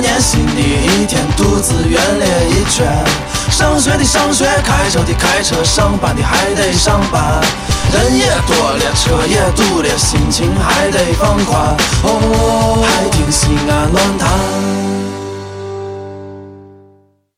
年新的一天肚子圆了一圈。上学的上学开车的开车上班的还得上班。人也多了车也堵了心情还得放宽。哦还听心安论坛